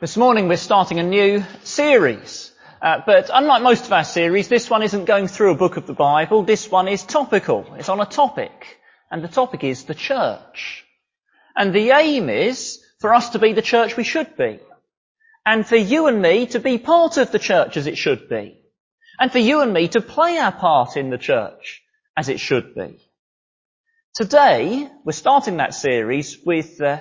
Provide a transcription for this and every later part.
This morning we're starting a new series. Uh, but unlike most of our series, this one isn't going through a book of the Bible. This one is topical. It's on a topic. And the topic is the church. And the aim is for us to be the church we should be. And for you and me to be part of the church as it should be. And for you and me to play our part in the church as it should be. Today, we're starting that series with uh,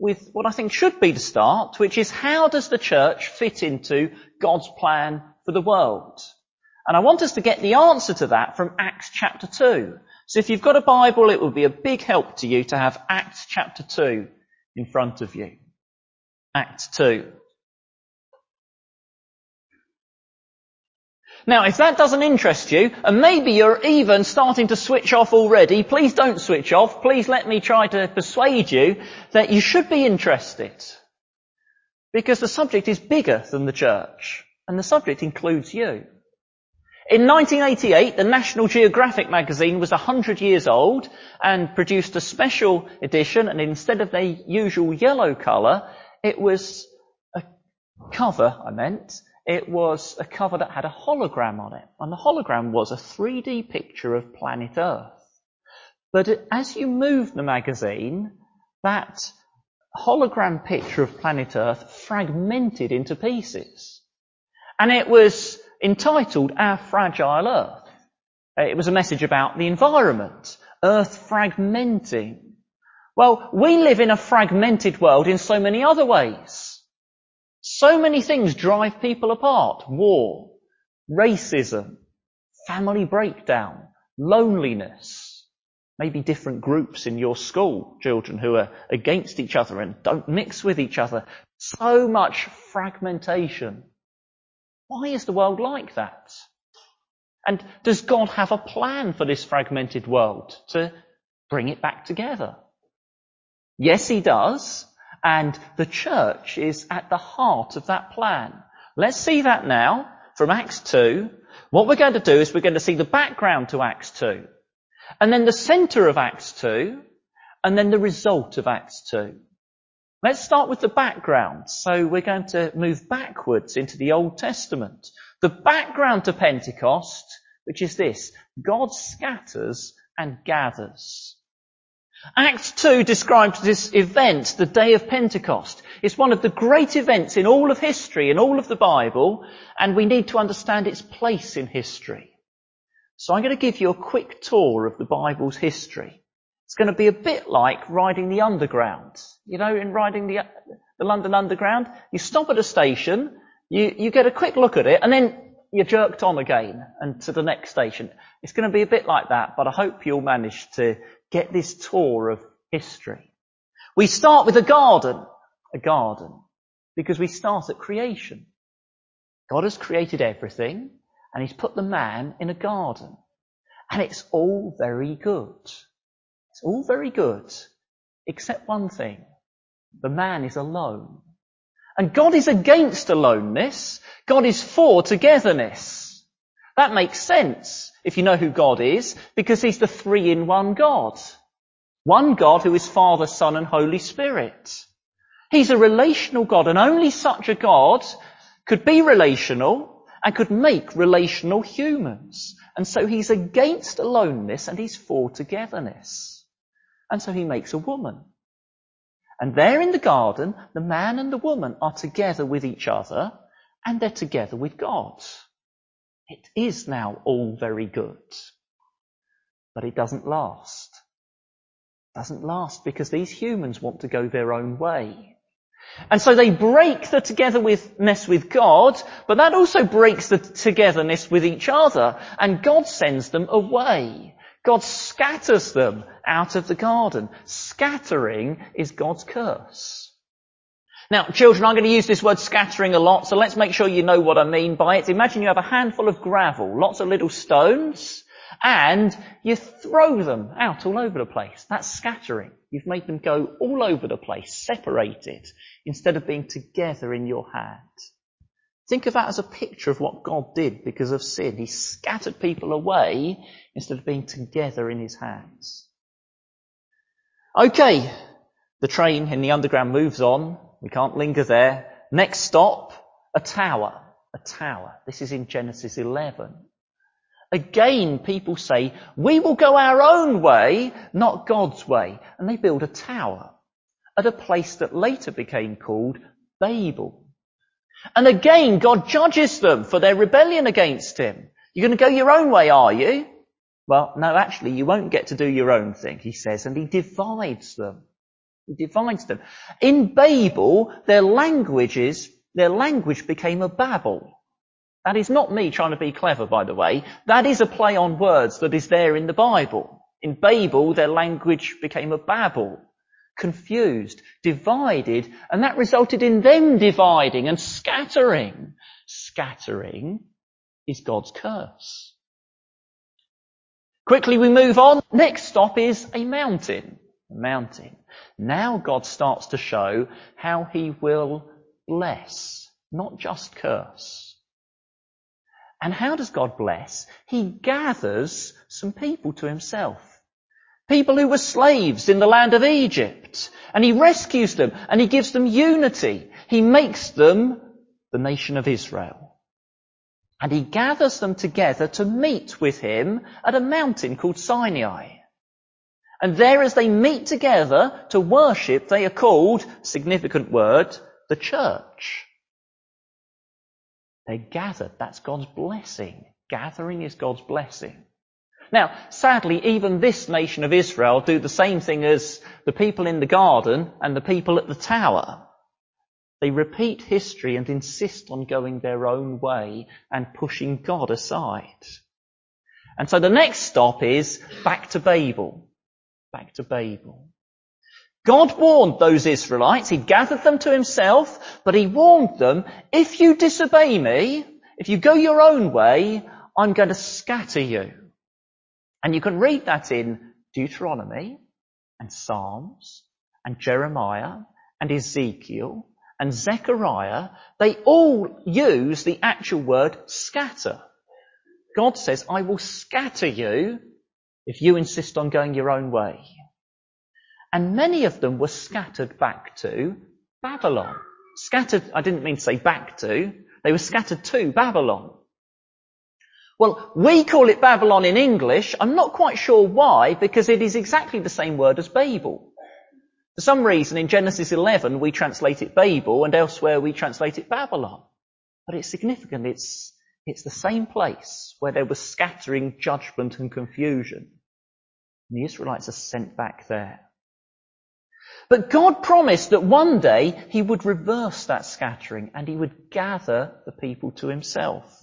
with what I think should be the start, which is how does the church fit into God's plan for the world? And I want us to get the answer to that from Acts chapter 2. So if you've got a Bible, it will be a big help to you to have Acts chapter 2 in front of you. Acts 2. Now, if that doesn't interest you, and maybe you're even starting to switch off already, please don't switch off. Please let me try to persuade you that you should be interested. Because the subject is bigger than the church, and the subject includes you. In 1988, the National Geographic magazine was 100 years old and produced a special edition, and instead of their usual yellow colour, it was a cover, I meant, it was a cover that had a hologram on it. And the hologram was a 3D picture of planet Earth. But as you moved the magazine, that hologram picture of planet Earth fragmented into pieces. And it was entitled Our Fragile Earth. It was a message about the environment, Earth fragmenting. Well, we live in a fragmented world in so many other ways. So many things drive people apart. War, racism, family breakdown, loneliness, maybe different groups in your school, children who are against each other and don't mix with each other. So much fragmentation. Why is the world like that? And does God have a plan for this fragmented world to bring it back together? Yes, He does. And the church is at the heart of that plan. Let's see that now from Acts 2. What we're going to do is we're going to see the background to Acts 2. And then the center of Acts 2. And then the result of Acts 2. Let's start with the background. So we're going to move backwards into the Old Testament. The background to Pentecost, which is this. God scatters and gathers. Acts 2 describes this event, the day of Pentecost. It's one of the great events in all of history, in all of the Bible, and we need to understand its place in history. So I'm going to give you a quick tour of the Bible's history. It's going to be a bit like riding the underground. You know, in riding the, the London Underground, you stop at a station, you, you get a quick look at it, and then you're jerked on again and to the next station. It's going to be a bit like that, but I hope you'll manage to get this tour of history. We start with a garden, a garden, because we start at creation. God has created everything and he's put the man in a garden. And it's all very good. It's all very good, except one thing. The man is alone. And God is against aloneness. God is for togetherness. That makes sense if you know who God is, because he's the three in one God. One God who is Father, Son and Holy Spirit. He's a relational God and only such a God could be relational and could make relational humans. And so he's against aloneness and he's for togetherness. And so he makes a woman. And there in the garden, the man and the woman are together with each other and they're together with God. It is now all very good. But it doesn't last. It doesn't last because these humans want to go their own way. And so they break the togetherness with God, but that also breaks the togetherness with each other, and God sends them away. God scatters them out of the garden. Scattering is God's curse. Now, children, I'm going to use this word scattering a lot, so let's make sure you know what I mean by it. Imagine you have a handful of gravel, lots of little stones, and you throw them out all over the place. That's scattering. You've made them go all over the place, separated, instead of being together in your hand. Think of that as a picture of what God did because of sin. He scattered people away instead of being together in his hands. Okay, the train in the underground moves on. We can't linger there. Next stop, a tower. A tower. This is in Genesis 11. Again, people say, we will go our own way, not God's way. And they build a tower at a place that later became called Babel. And again, God judges them for their rebellion against Him. You're going to go your own way, are you? Well, no, actually, you won't get to do your own thing, he says, and he divides them. He divides them. In Babel, their languages, their language became a babel. That is not me trying to be clever, by the way. That is a play on words that is there in the Bible. In Babel, their language became a babel, confused, divided, and that resulted in them dividing and scattering. Scattering is God's curse. Quickly we move on. Next stop is a mountain. Mountain. Now God starts to show how he will bless, not just curse. And how does God bless? He gathers some people to himself. People who were slaves in the land of Egypt. And he rescues them and he gives them unity. He makes them the nation of Israel. And he gathers them together to meet with him at a mountain called Sinai. And there as they meet together to worship, they are called, significant word, the church. They're gathered. That's God's blessing. Gathering is God's blessing. Now, sadly, even this nation of Israel do the same thing as the people in the garden and the people at the tower. They repeat history and insist on going their own way and pushing God aside. And so the next stop is back to Babel. Back to Babel. God warned those Israelites, He gathered them to Himself, but He warned them, if you disobey me, if you go your own way, I'm going to scatter you. And you can read that in Deuteronomy and Psalms and Jeremiah and Ezekiel and Zechariah. They all use the actual word scatter. God says, I will scatter you if you insist on going your own way. And many of them were scattered back to Babylon. Scattered, I didn't mean to say back to, they were scattered to Babylon. Well, we call it Babylon in English. I'm not quite sure why, because it is exactly the same word as Babel. For some reason, in Genesis 11, we translate it Babel, and elsewhere we translate it Babylon. But it's significant. It's, it's the same place where there was scattering, judgment, and confusion. And the Israelites are sent back there. But God promised that one day he would reverse that scattering and he would gather the people to himself.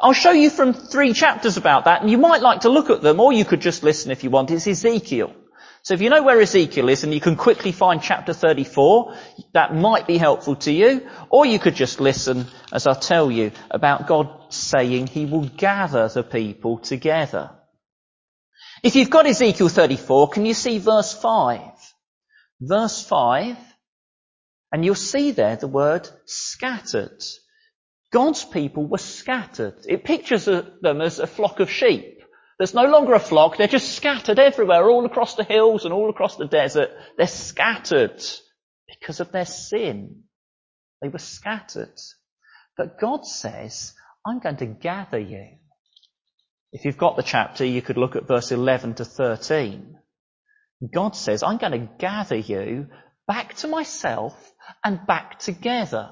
I'll show you from three chapters about that and you might like to look at them or you could just listen if you want. It's Ezekiel. So if you know where Ezekiel is and you can quickly find chapter 34, that might be helpful to you. Or you could just listen as I tell you about God saying he will gather the people together. If you've got Ezekiel 34, can you see verse 5? verse 5, and you'll see there the word scattered. God's people were scattered. It pictures them as a flock of sheep. There's no longer a flock, they're just scattered everywhere, all across the hills and all across the desert. They're scattered because of their sin. They were scattered. But God says, I'm going to gather you. If you've got the chapter, you could look at verse 11 to 13. God says, I'm going to gather you back to myself and back together.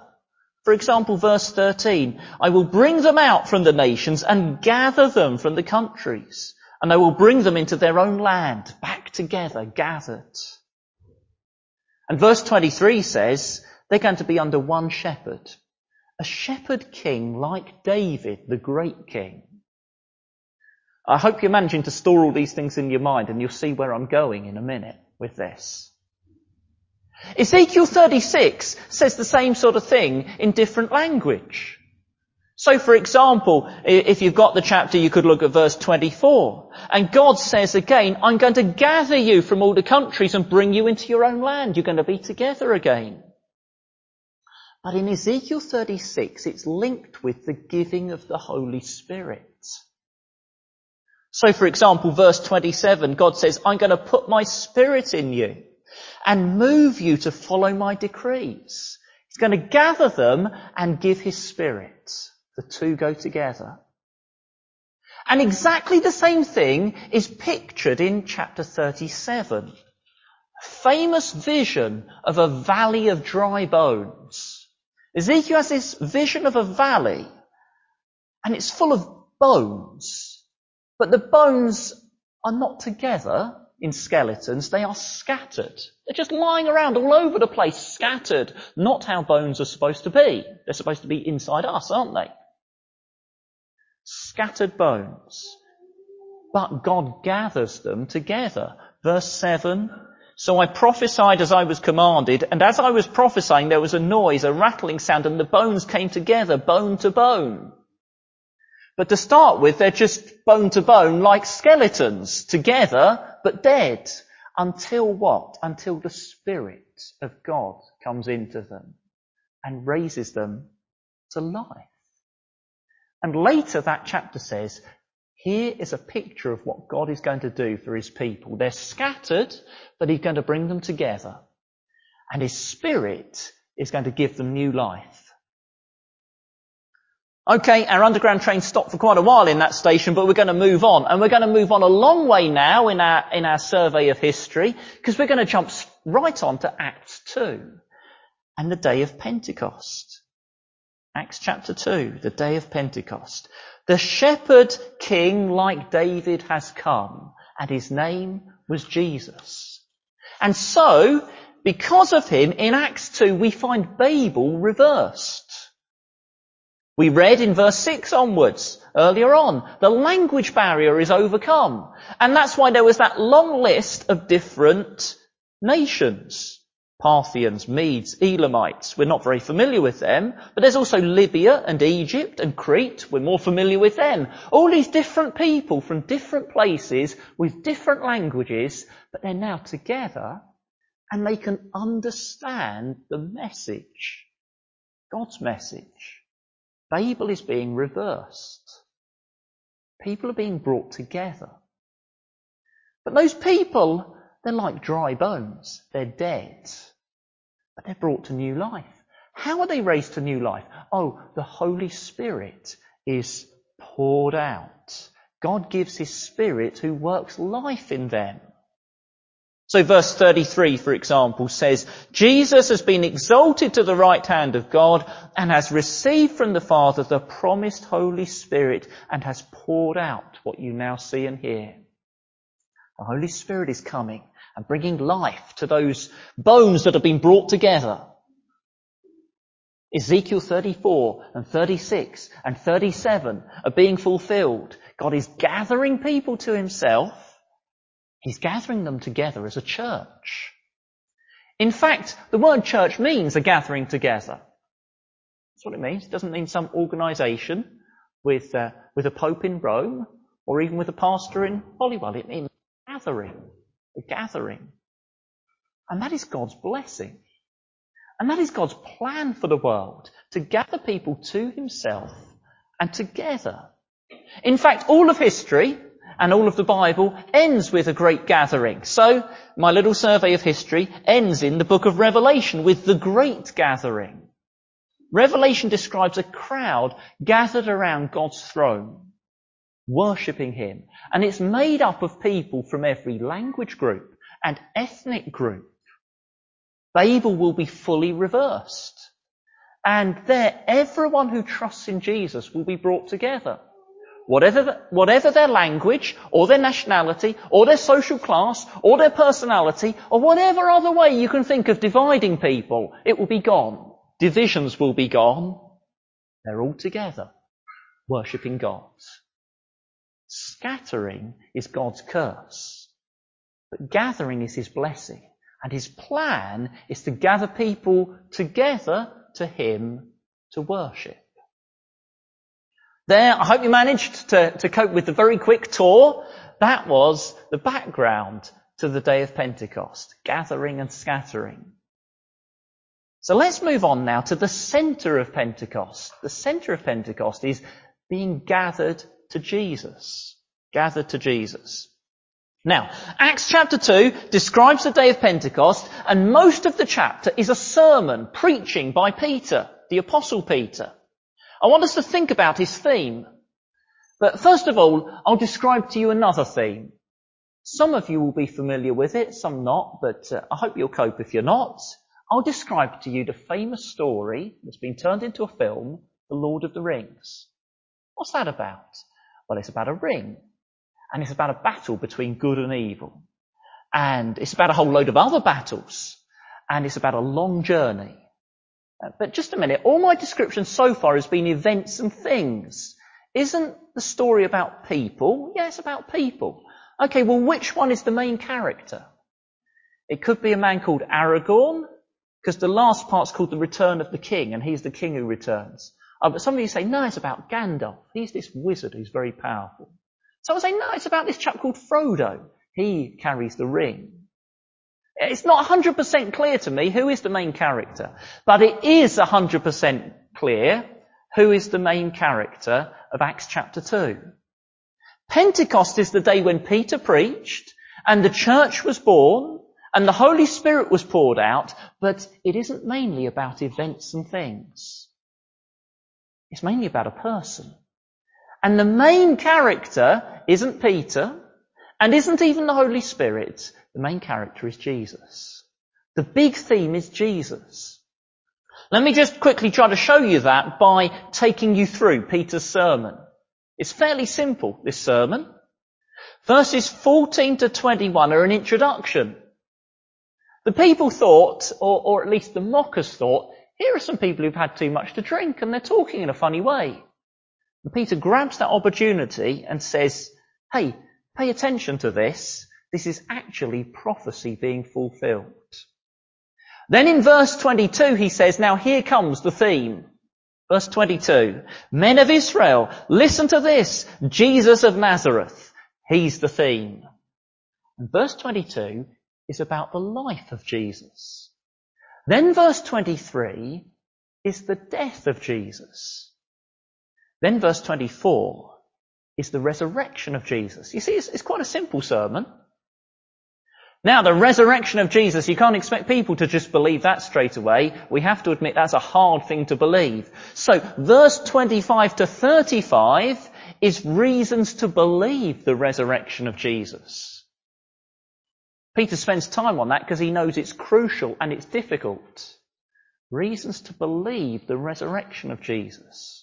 For example, verse 13, I will bring them out from the nations and gather them from the countries, and I will bring them into their own land, back together, gathered. And verse 23 says, they're going to be under one shepherd, a shepherd king like David, the great king. I hope you're managing to store all these things in your mind and you'll see where I'm going in a minute with this. Ezekiel 36 says the same sort of thing in different language. So for example, if you've got the chapter, you could look at verse 24. And God says again, I'm going to gather you from all the countries and bring you into your own land. You're going to be together again. But in Ezekiel 36, it's linked with the giving of the Holy Spirit. So for example, verse 27, God says, I'm going to put my spirit in you and move you to follow my decrees. He's going to gather them and give his spirit. The two go together. And exactly the same thing is pictured in chapter 37. A famous vision of a valley of dry bones. Ezekiel has this vision of a valley and it's full of bones. But the bones are not together in skeletons, they are scattered. They're just lying around all over the place, scattered. Not how bones are supposed to be. They're supposed to be inside us, aren't they? Scattered bones. But God gathers them together. Verse 7. So I prophesied as I was commanded, and as I was prophesying there was a noise, a rattling sound, and the bones came together, bone to bone. But to start with, they're just bone to bone like skeletons, together, but dead. Until what? Until the Spirit of God comes into them and raises them to life. And later that chapter says, here is a picture of what God is going to do for his people. They're scattered, but he's going to bring them together. And his Spirit is going to give them new life. Okay, our underground train stopped for quite a while in that station, but we're going to move on. And we're going to move on a long way now in our, in our survey of history, because we're going to jump right on to Acts 2 and the day of Pentecost. Acts chapter 2, the day of Pentecost. The shepherd king like David has come, and his name was Jesus. And so, because of him, in Acts 2, we find Babel reversed. We read in verse 6 onwards, earlier on, the language barrier is overcome. And that's why there was that long list of different nations. Parthians, Medes, Elamites. We're not very familiar with them, but there's also Libya and Egypt and Crete. We're more familiar with them. All these different people from different places with different languages, but they're now together and they can understand the message. God's message. Babel is being reversed. People are being brought together. But those people, they're like dry bones. They're dead. But they're brought to new life. How are they raised to new life? Oh, the Holy Spirit is poured out. God gives His Spirit who works life in them. So verse 33, for example, says, Jesus has been exalted to the right hand of God and has received from the Father the promised Holy Spirit and has poured out what you now see and hear. The Holy Spirit is coming and bringing life to those bones that have been brought together. Ezekiel 34 and 36 and 37 are being fulfilled. God is gathering people to himself He's gathering them together as a church. In fact, the word church means a gathering together. That's what it means. It doesn't mean some organisation with, uh, with a pope in Rome or even with a pastor in Holywell. It means gathering, a gathering. And that is God's blessing. And that is God's plan for the world, to gather people to himself and together. In fact, all of history, and all of the Bible ends with a great gathering. So, my little survey of history ends in the book of Revelation with the great gathering. Revelation describes a crowd gathered around God's throne, worshipping Him. And it's made up of people from every language group and ethnic group. Babel will be fully reversed. And there, everyone who trusts in Jesus will be brought together whatever, whatever their language, or their nationality, or their social class, or their personality, or whatever other way you can think of dividing people, it will be gone. Divisions will be gone. They're all together, worshipping God. Scattering is God's curse, but gathering is His blessing. And His plan is to gather people together to Him to worship. There, I hope you managed to, to cope with the very quick tour. That was the background to the day of Pentecost, gathering and scattering. So let's move on now to the center of Pentecost. The center of Pentecost is being gathered to Jesus. Gathered to Jesus. Now, Acts chapter 2 describes the day of Pentecost, and most of the chapter is a sermon preaching by Peter, the apostle Peter. I want us to think about his theme. But first of all, I'll describe to you another theme. Some of you will be familiar with it, some not, but uh, I hope you'll cope if you're not. I'll describe to you the famous story that's been turned into a film, The Lord of the Rings. What's that about? Well, it's about a ring. And it's about a battle between good and evil. And it's about a whole load of other battles. And it's about a long journey. Uh, but just a minute, all my description so far has been events and things. Isn't the story about people? It's about people. Okay, well, which one is the main character? It could be a man called Aragorn, because the last part's called the return of the king, and he's the king who returns. Uh, but some of you say, no, it's about Gandalf. He's this wizard who's very powerful. Some say, no, it's about this chap called Frodo. He carries the ring. It's not 100% clear to me who is the main character, but it is 100% clear who is the main character of Acts chapter 2. Pentecost is the day when Peter preached and the church was born and the Holy Spirit was poured out, but it isn't mainly about events and things. It's mainly about a person. And the main character isn't Peter and isn't even the Holy Spirit. The main character is Jesus. The big theme is Jesus. Let me just quickly try to show you that by taking you through Peter's sermon. It's fairly simple, this sermon. Verses 14 to 21 are an introduction. The people thought, or, or at least the mockers thought, here are some people who've had too much to drink and they're talking in a funny way. And Peter grabs that opportunity and says, hey, pay attention to this. This is actually prophecy being fulfilled. Then in verse 22 he says, now here comes the theme. Verse 22, men of Israel, listen to this, Jesus of Nazareth. He's the theme. And verse 22 is about the life of Jesus. Then verse 23 is the death of Jesus. Then verse 24 is the resurrection of Jesus. You see, it's, it's quite a simple sermon. Now, the resurrection of Jesus, you can't expect people to just believe that straight away. We have to admit that's a hard thing to believe. So, verse 25 to 35 is reasons to believe the resurrection of Jesus. Peter spends time on that because he knows it's crucial and it's difficult. Reasons to believe the resurrection of Jesus.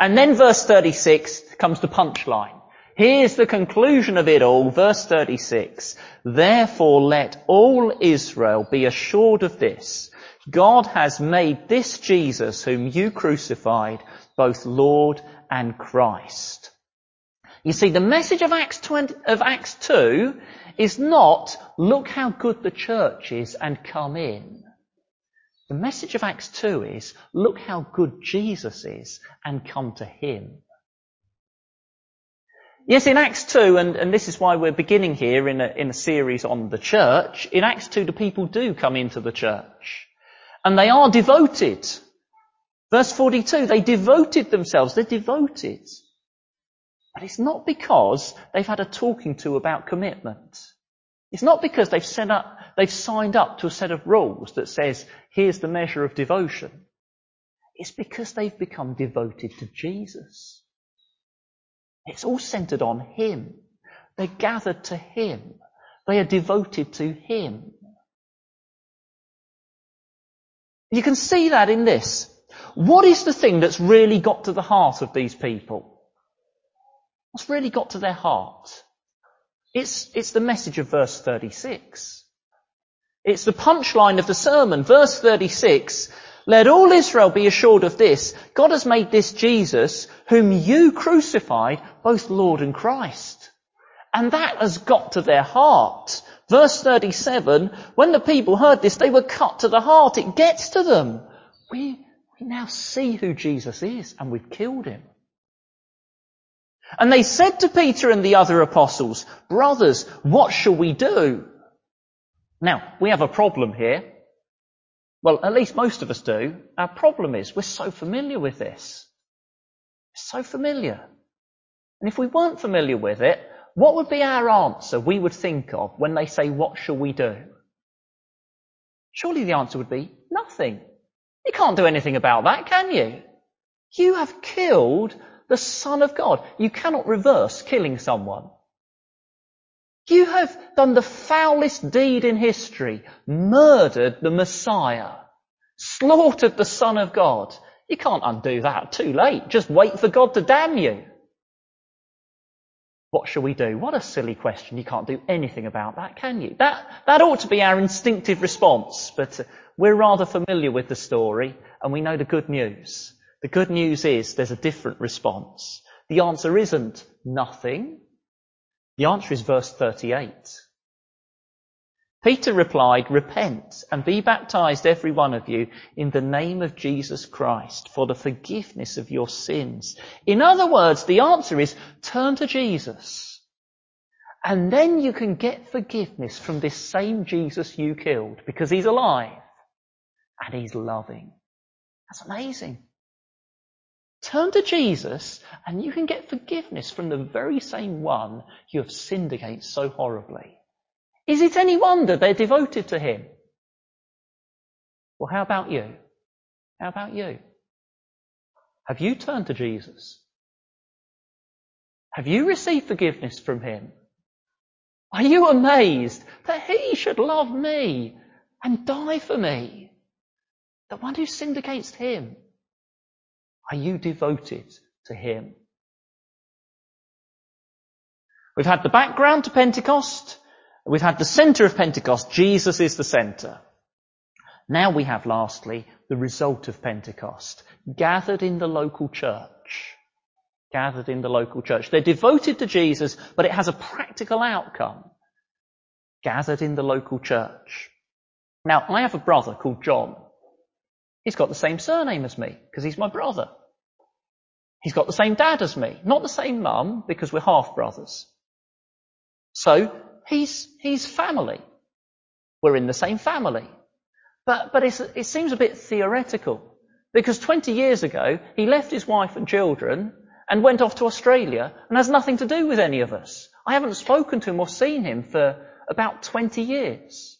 And then verse 36 comes the punchline. Here's the conclusion of it all, verse 36. Therefore let all Israel be assured of this. God has made this Jesus whom you crucified both Lord and Christ. You see, the message of Acts, 20, of Acts 2 is not, look how good the church is and come in. The message of Acts 2 is, look how good Jesus is and come to Him. Yes, in Acts 2, and, and this is why we're beginning here in a, in a series on the church, in Acts 2 the people do come into the church. And they are devoted. Verse 42, they devoted themselves, they're devoted. But it's not because they've had a talking to about commitment. It's not because they've set up, they've signed up to a set of rules that says, here's the measure of devotion. It's because they've become devoted to Jesus. It's all centered on Him. They're gathered to Him. They are devoted to Him. You can see that in this. What is the thing that's really got to the heart of these people? What's really got to their heart? It's, it's the message of verse 36. It's the punchline of the sermon. Verse 36, let all Israel be assured of this. God has made this Jesus, whom you crucified, both Lord and Christ. And that has got to their heart. Verse 37, when the people heard this, they were cut to the heart. It gets to them. We, we now see who Jesus is and we've killed him. And they said to Peter and the other apostles, brothers, what shall we do? Now, we have a problem here. Well, at least most of us do. Our problem is we're so familiar with this. so familiar. And if we weren't familiar with it, what would be our answer we would think of when they say, what shall we do? Surely the answer would be, nothing. You can't do anything about that, can you? You have killed the Son of God. You cannot reverse killing someone. You have done the foulest deed in history, murdered the Messiah, slaughtered the Son of God. You can't undo that. Too late. Just wait for God to damn you. What shall we do? What a silly question. You can't do anything about that, can you? That, that ought to be our instinctive response, but uh, we're rather familiar with the story and we know the good news. The good news is there's a different response. The answer isn't nothing. The answer is verse 38. Peter replied, Repent and be baptized, every one of you, in the name of Jesus Christ for the forgiveness of your sins. In other words, the answer is turn to Jesus. And then you can get forgiveness from this same Jesus you killed because he's alive and he's loving. That's amazing. Turn to Jesus and you can get forgiveness from the very same one you have sinned against so horribly. Is it any wonder they're devoted to him? Well, how about you? How about you? Have you turned to Jesus? Have you received forgiveness from him? Are you amazed that he should love me and die for me? The one who sinned against him. Are you devoted to him? We've had the background to Pentecost. We've had the center of Pentecost. Jesus is the center. Now we have lastly the result of Pentecost. Gathered in the local church. Gathered in the local church. They're devoted to Jesus, but it has a practical outcome. Gathered in the local church. Now, I have a brother called John. He's got the same surname as me, because he's my brother. He's got the same dad as me. Not the same mum, because we're half brothers. So, he's, he's family. We're in the same family. But, but it seems a bit theoretical. Because 20 years ago, he left his wife and children and went off to Australia and has nothing to do with any of us. I haven't spoken to him or seen him for about 20 years.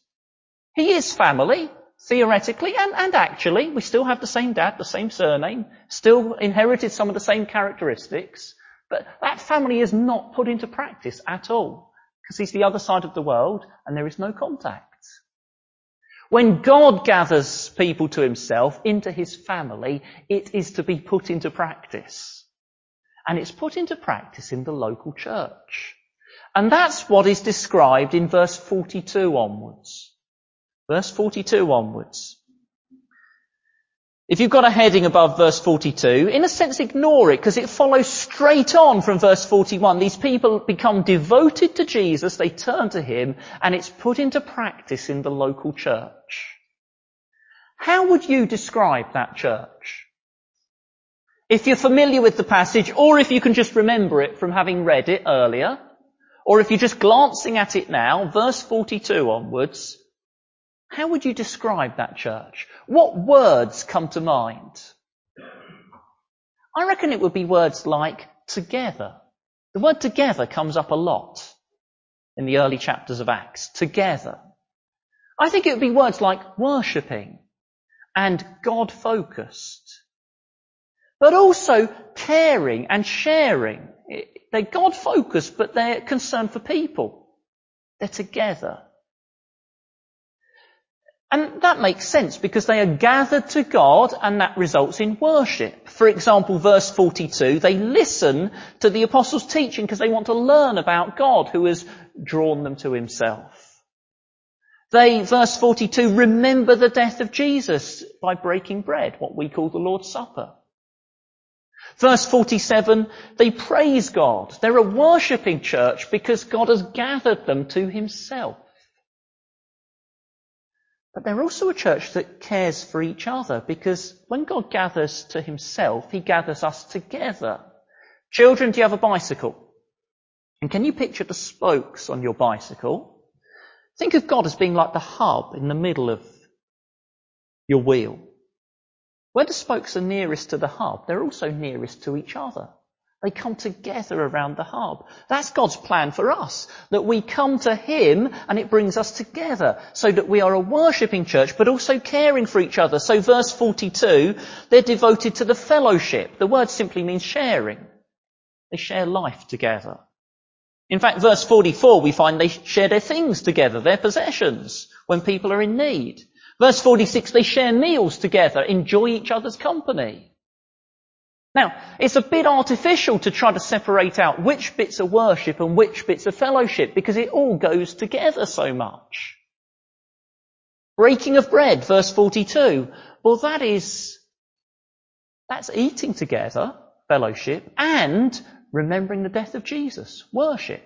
He is family, theoretically and, actually. We still have the same dad, the same surname, still inherited some of the same characteristics. But that family is not put into practice at all because he's the other side of the world and there is no contact. When God gathers people to himself into his family, it is to be put into practice. And it's put into practice in the local church. And that's what is described in verse 42 onwards. Verse 42 onwards. If you've got a heading above verse 42, in a sense ignore it because it follows straight on from verse 41. These people become devoted to Jesus, they turn to Him, and it's put into practice in the local church. How would you describe that church? If you're familiar with the passage, or if you can just remember it from having read it earlier, or if you're just glancing at it now, verse 42 onwards, how would you describe that church? What words come to mind? I reckon it would be words like together. The word together comes up a lot in the early chapters of Acts. Together. I think it would be words like worshipping and God focused. But also caring and sharing. They're God focused, but they're concerned for people. They're together. And that makes sense because they are gathered to God and that results in worship. For example, verse 42, they listen to the apostles' teaching because they want to learn about God who has drawn them to himself. They, verse 42, remember the death of Jesus by breaking bread, what we call the Lord's Supper. Verse 47, they praise God. They're a worshipping church because God has gathered them to himself. But they're also a church that cares for each other because when God gathers to himself, he gathers us together. Children, do you have a bicycle? And can you picture the spokes on your bicycle? Think of God as being like the hub in the middle of your wheel. Where the spokes are nearest to the hub, they're also nearest to each other. They come together around the hub. That's God's plan for us. That we come to Him and it brings us together so that we are a worshipping church but also caring for each other. So verse 42, they're devoted to the fellowship. The word simply means sharing. They share life together. In fact, verse 44, we find they share their things together, their possessions, when people are in need. Verse 46, they share meals together, enjoy each other's company. Now, it's a bit artificial to try to separate out which bits are worship and which bits are fellowship because it all goes together so much. Breaking of bread, verse 42. Well, that is, that's eating together, fellowship, and remembering the death of Jesus, worship.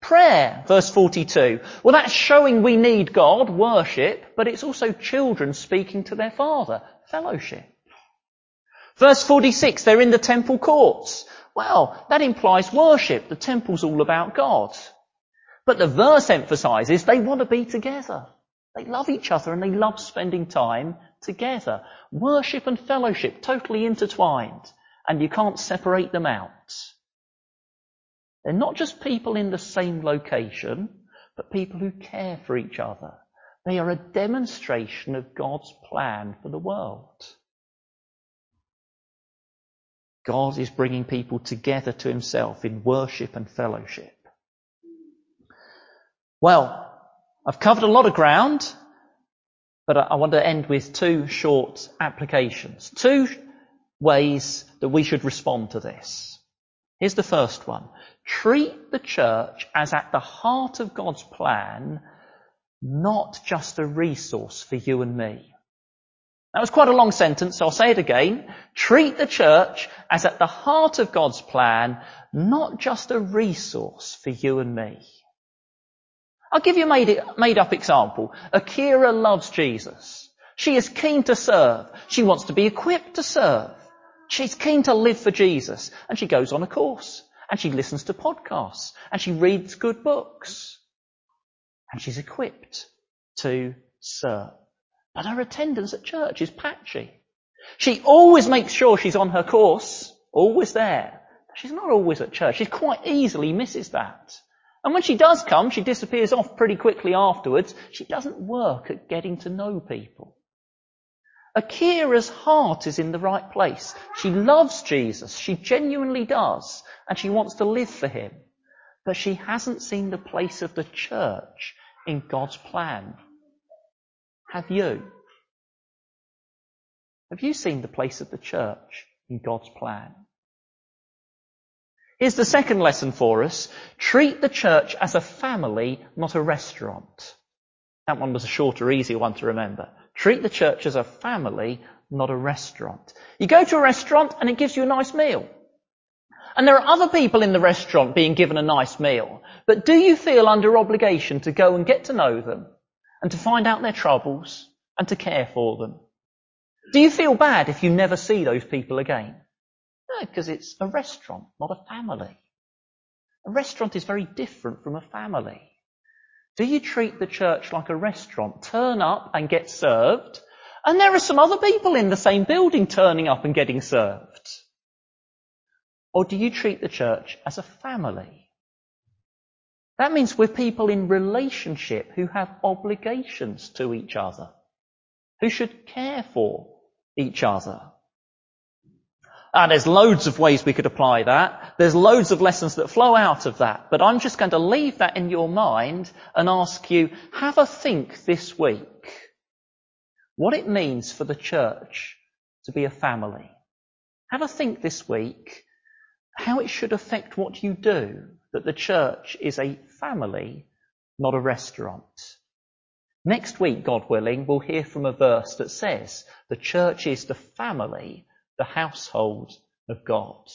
Prayer, verse 42. Well, that's showing we need God, worship, but it's also children speaking to their father, fellowship. Verse 46, they're in the temple courts. Well, that implies worship. The temple's all about God. But the verse emphasizes they want to be together. They love each other and they love spending time together. Worship and fellowship totally intertwined and you can't separate them out. They're not just people in the same location, but people who care for each other. They are a demonstration of God's plan for the world. God is bringing people together to himself in worship and fellowship. Well, I've covered a lot of ground, but I want to end with two short applications. Two ways that we should respond to this. Here's the first one. Treat the church as at the heart of God's plan, not just a resource for you and me. That was quite a long sentence, so I'll say it again. Treat the church as at the heart of God's plan, not just a resource for you and me. I'll give you a made, made up example. Akira loves Jesus. She is keen to serve. She wants to be equipped to serve. She's keen to live for Jesus. And she goes on a course. And she listens to podcasts. And she reads good books. And she's equipped to serve. But her attendance at church is patchy. She always makes sure she's on her course, always there. She's not always at church. She quite easily misses that. And when she does come, she disappears off pretty quickly afterwards. She doesn't work at getting to know people. Akira's heart is in the right place. She loves Jesus. She genuinely does. And she wants to live for him. But she hasn't seen the place of the church in God's plan. Have you? Have you seen the place of the church in God's plan? Here's the second lesson for us. Treat the church as a family, not a restaurant. That one was a shorter, easier one to remember. Treat the church as a family, not a restaurant. You go to a restaurant and it gives you a nice meal. And there are other people in the restaurant being given a nice meal. But do you feel under obligation to go and get to know them and to find out their troubles and to care for them? Do you feel bad if you never see those people again? No, because it's a restaurant, not a family. A restaurant is very different from a family. Do you treat the church like a restaurant? Turn up and get served, and there are some other people in the same building turning up and getting served. Or do you treat the church as a family? That means we're people in relationship who have obligations to each other, who should care for each other. And there's loads of ways we could apply that. There's loads of lessons that flow out of that. But I'm just going to leave that in your mind and ask you, have a think this week what it means for the church to be a family. Have a think this week how it should affect what you do that the church is a family, not a restaurant. Next week, God willing, we'll hear from a verse that says the church is the family, the household of God.